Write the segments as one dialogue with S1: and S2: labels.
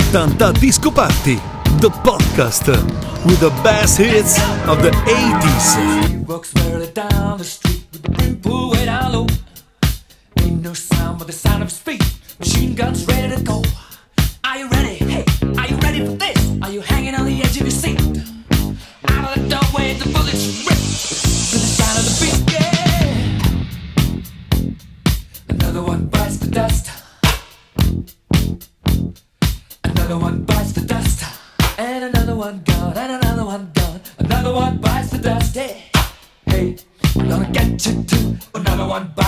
S1: 80 Disco Party, the podcast with the best hits of the 80s.
S2: Ain't no sound but the sound of speed. Machine guns ready to go. Are you ready? Another one by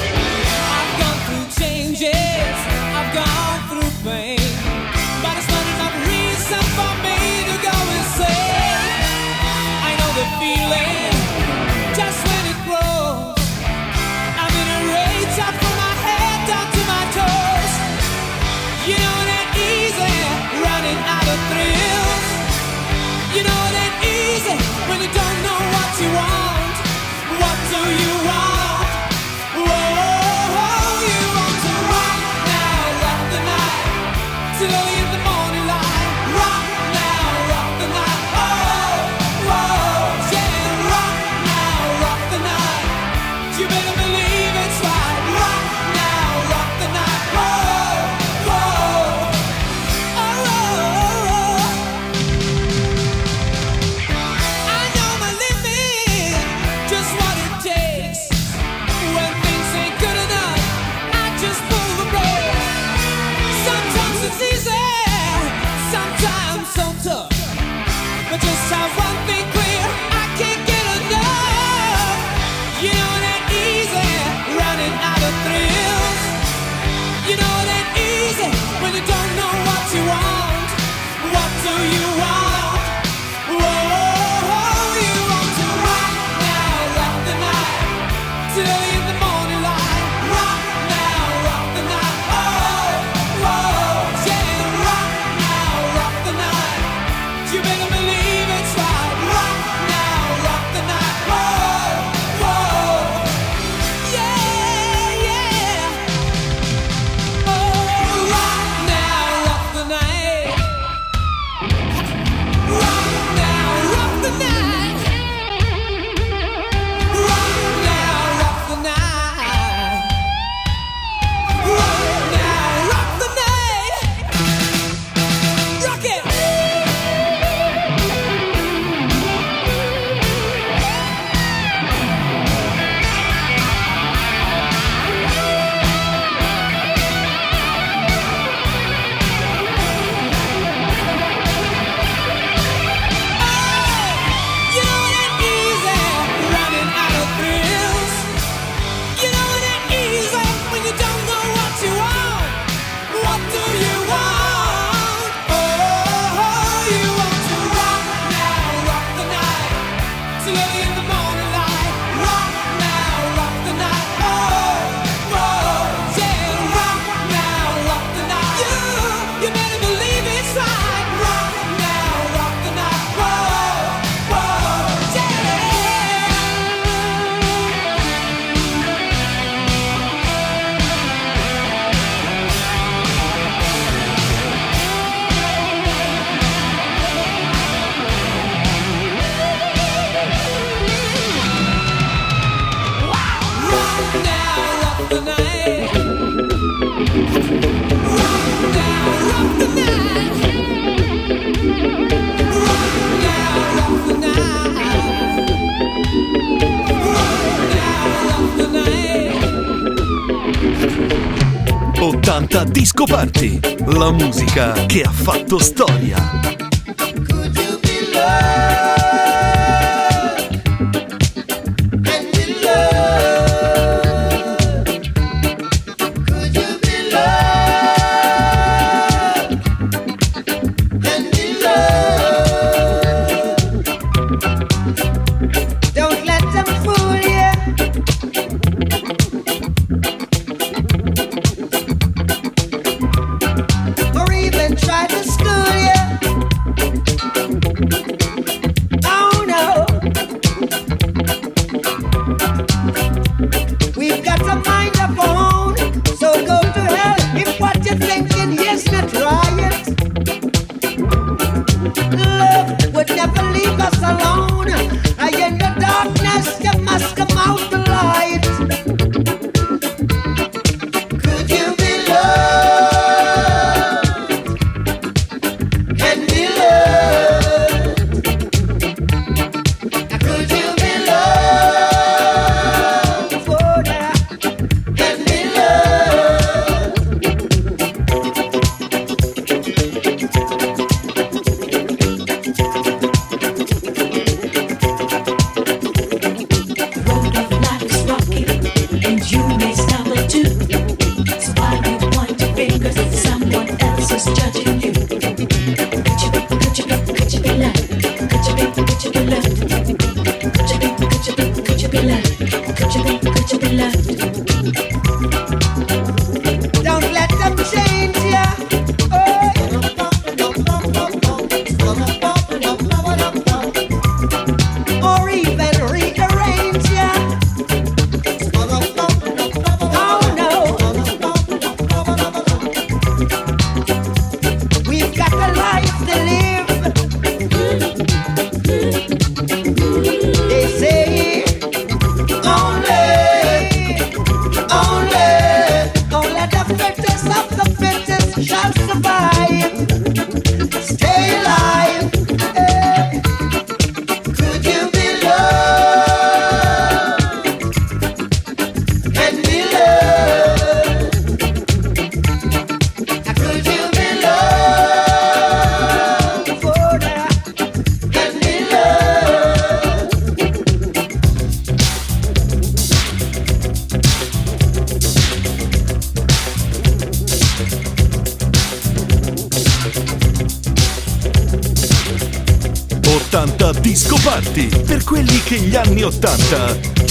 S3: easy, sometimes so tough.
S1: da Disco Party, la musica che ha fatto storia.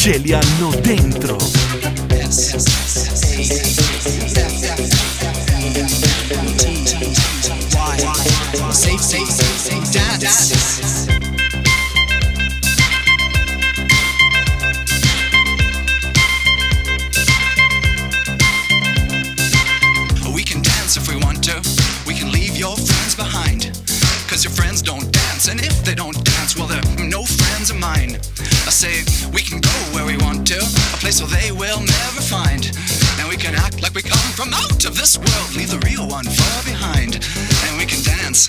S1: Ce li hanno dentro.
S4: We can dance if we want to. We can leave your friends behind. Cause your friends don't dance, and if they don't dance, well, they're no friends of mine. Say, we can go where we want to, a place where they will never find. And we can act like we come from out of this world, leave the real one far behind. And we can dance.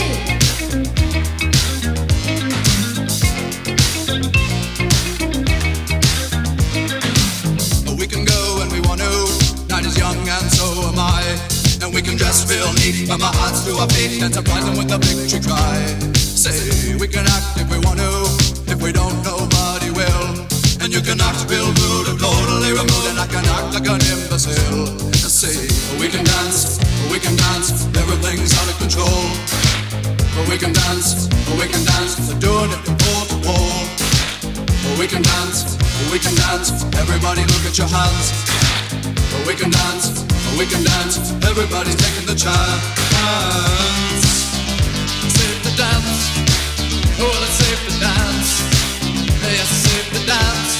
S4: Dress real neat from our hearts to our feet and surprise them with a victory cry. Say we can act if we want to. If we don't, nobody will. And you can act real rude or totally removed, and I can act like an imbecile. Say we can dance, we can dance. Everything's out of control. But we can dance, we can dance. We're doing it from pole to pole. We can dance, we can dance. Everybody look at your hands. We can dance, we can dance. Everybody's taking the chance. Safe to dance. Oh, it's safe to dance. Yes, safe to dance.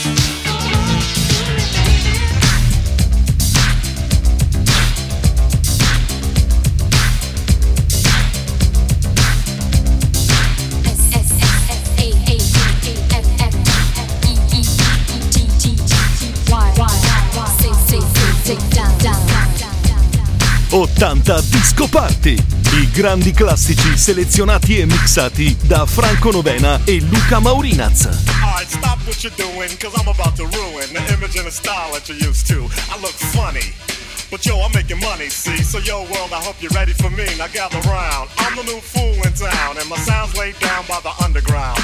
S1: 80 Disco Party. I grandi classici selezionati e mixati da Franco Novena e Luca Maurinaz.
S5: Alright, stop what you're doing, cause I'm about to ruin the image and the style that you're used to. I look funny. But yo, I'm making money, see? So yo, world, I hope you're ready for me. Now gather round. I'm the new fool in town, and my sound's laid down by the underground.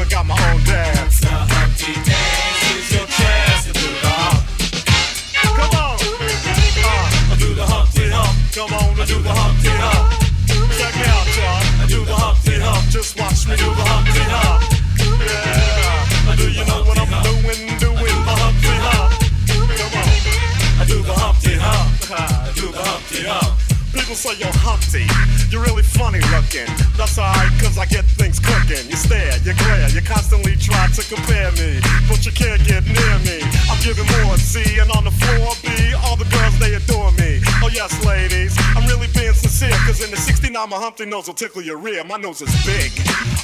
S5: That's alright, cause I get things cooking. You stare, you glare, you constantly try to compare me, but you can't get near me. I'm giving more C, and on the floor B, all the girls they adore me. Oh yes, ladies, I'm really being sincere, cause in the 69 my Humpty nose will tickle your rear. My nose is big.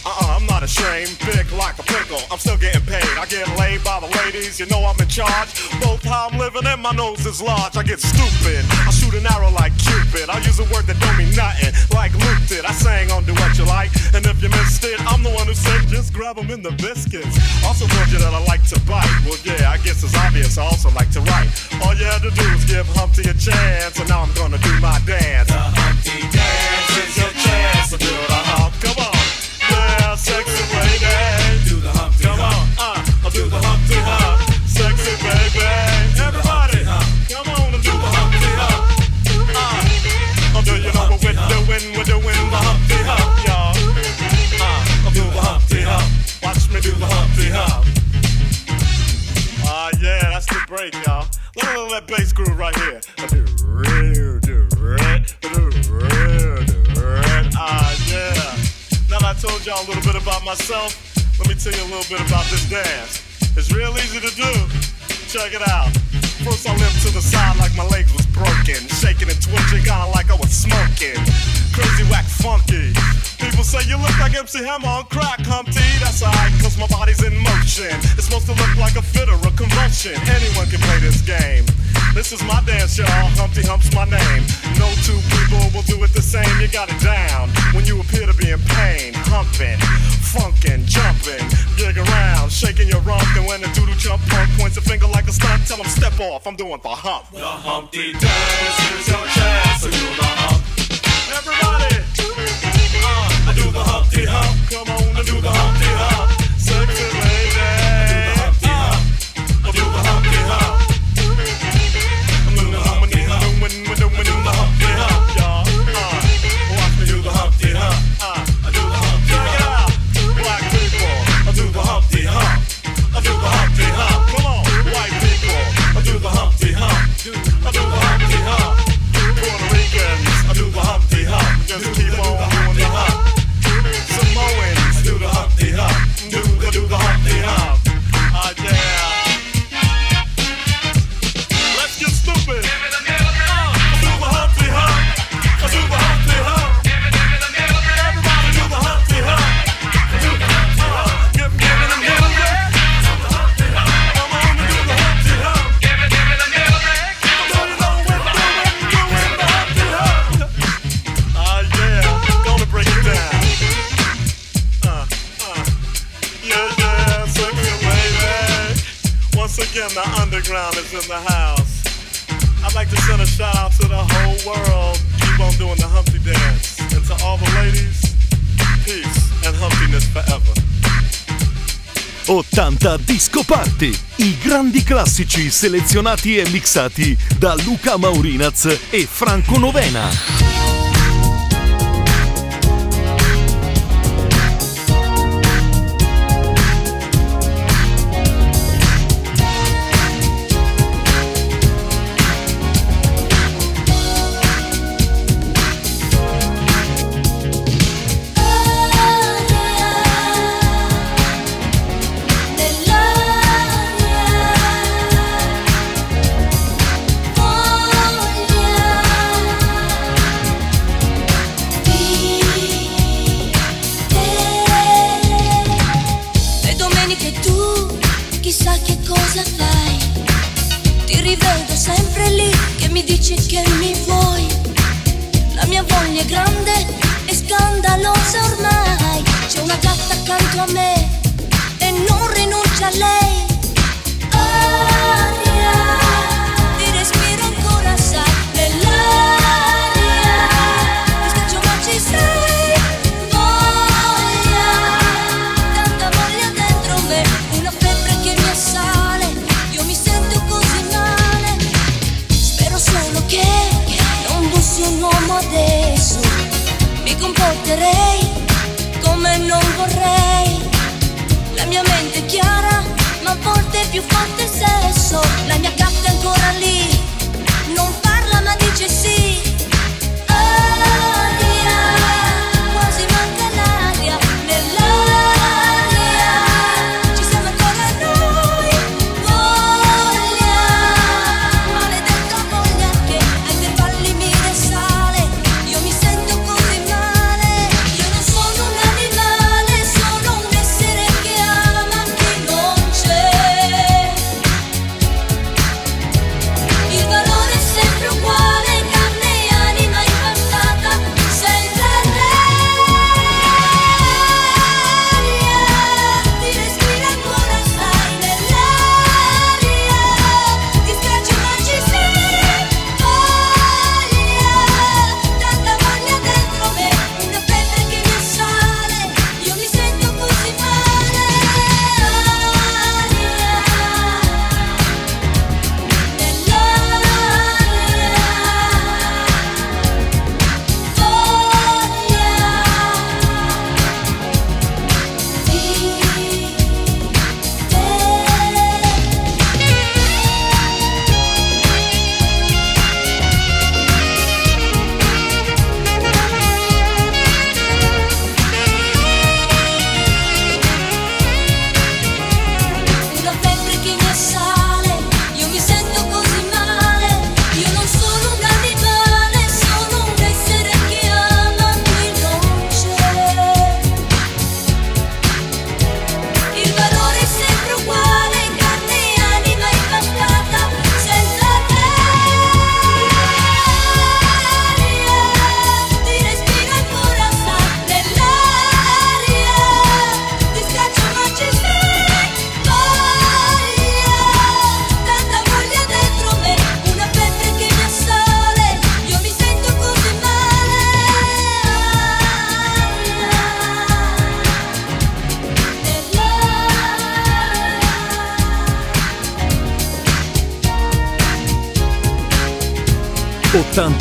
S5: Uh-uh, I'm not ashamed, big like a pickle. I'm still getting paid. I get laid by the ladies, you know I'm in charge. Both how I'm living and my nose is large. I get stupid. I shoot an arrow like Cupid. I use a word that don't mean nothing, like Luke did. I sang on Doowutchyalike, and if you missed it, I'm the one who said just grab 'em in the biscuits. Also told you that I like to bite. Well, yeah, I guess it's obvious. I also like to write. All you had to do was give Humpty a chance, and now I'm gonna do my dance. The Humpty dance your chance. Do the hump, come on. Yeah, sexy baby. Do the hump, come on. Uh, do the hump, do hump. Sexy baby. Everybody, come on and do the hump, do hump. Uh, do doing? Doing the hump, do hump, y'all. Do the hump, do hump. Watch me do the hump, do hump. Ah, yeah, that's the break, y'all. Let me let that bass groove right here. Told y'all a little bit about myself, let me tell you a little bit about this dance. It's real easy to do. Check it out. First I limped to the side like my legs was broken. Shaking and twitching, kinda like I was smoking. Crazy, whack, funky. People say you look like MC Hammer on crack, Humpty. That's alright, cause my body's in motion. It's supposed to look like a fit or a convulsion. Anyone can play this game. This is my dance, y'all. Humpty Hump's my name. No two people will do it the same. You got it down when you appear to be in pain. Humping, funkin', jumping, gig around, shaking your rump. And when the doodle jump punk points a finger like a stunt, tell him step off. I'm doing the hump.
S6: The Humpty Dance is your chance to do the hump.
S5: Everybody, uh, I do the Humpty Hump. Come on, I do the Humpty Hump. Sexy Once again, the underground is in the house. I'd like to send a shout out to the whole world. Keep on doing the Humpty dance. And to all the ladies, peace and humpiness forever.
S7: 80 Disco Party, i grandi classici selezionati e mixati da Luca Maurinaz e Franco Novena.
S8: Una gatta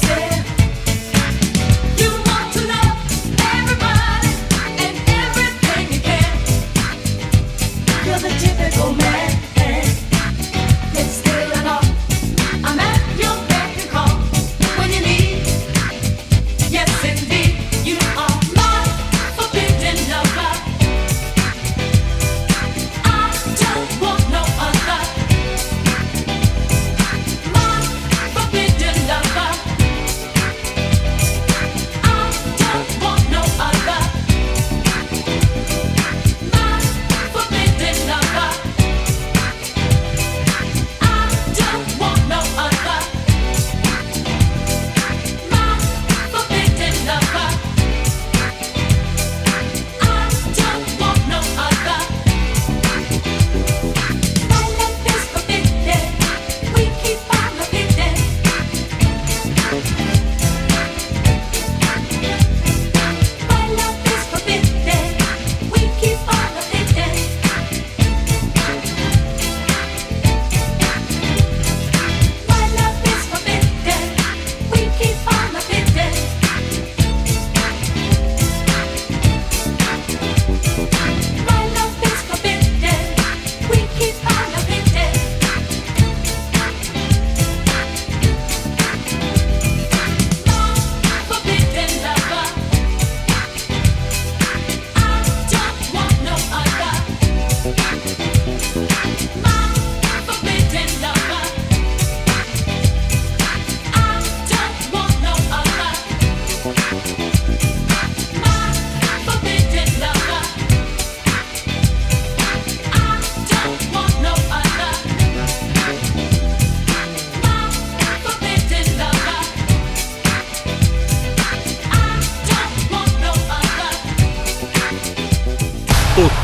S9: stay.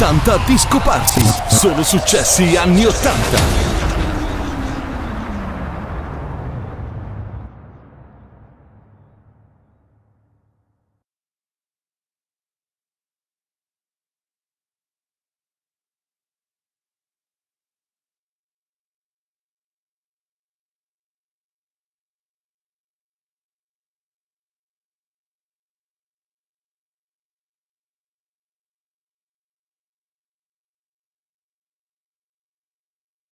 S1: 80 Disco Party. sono successi anni 80.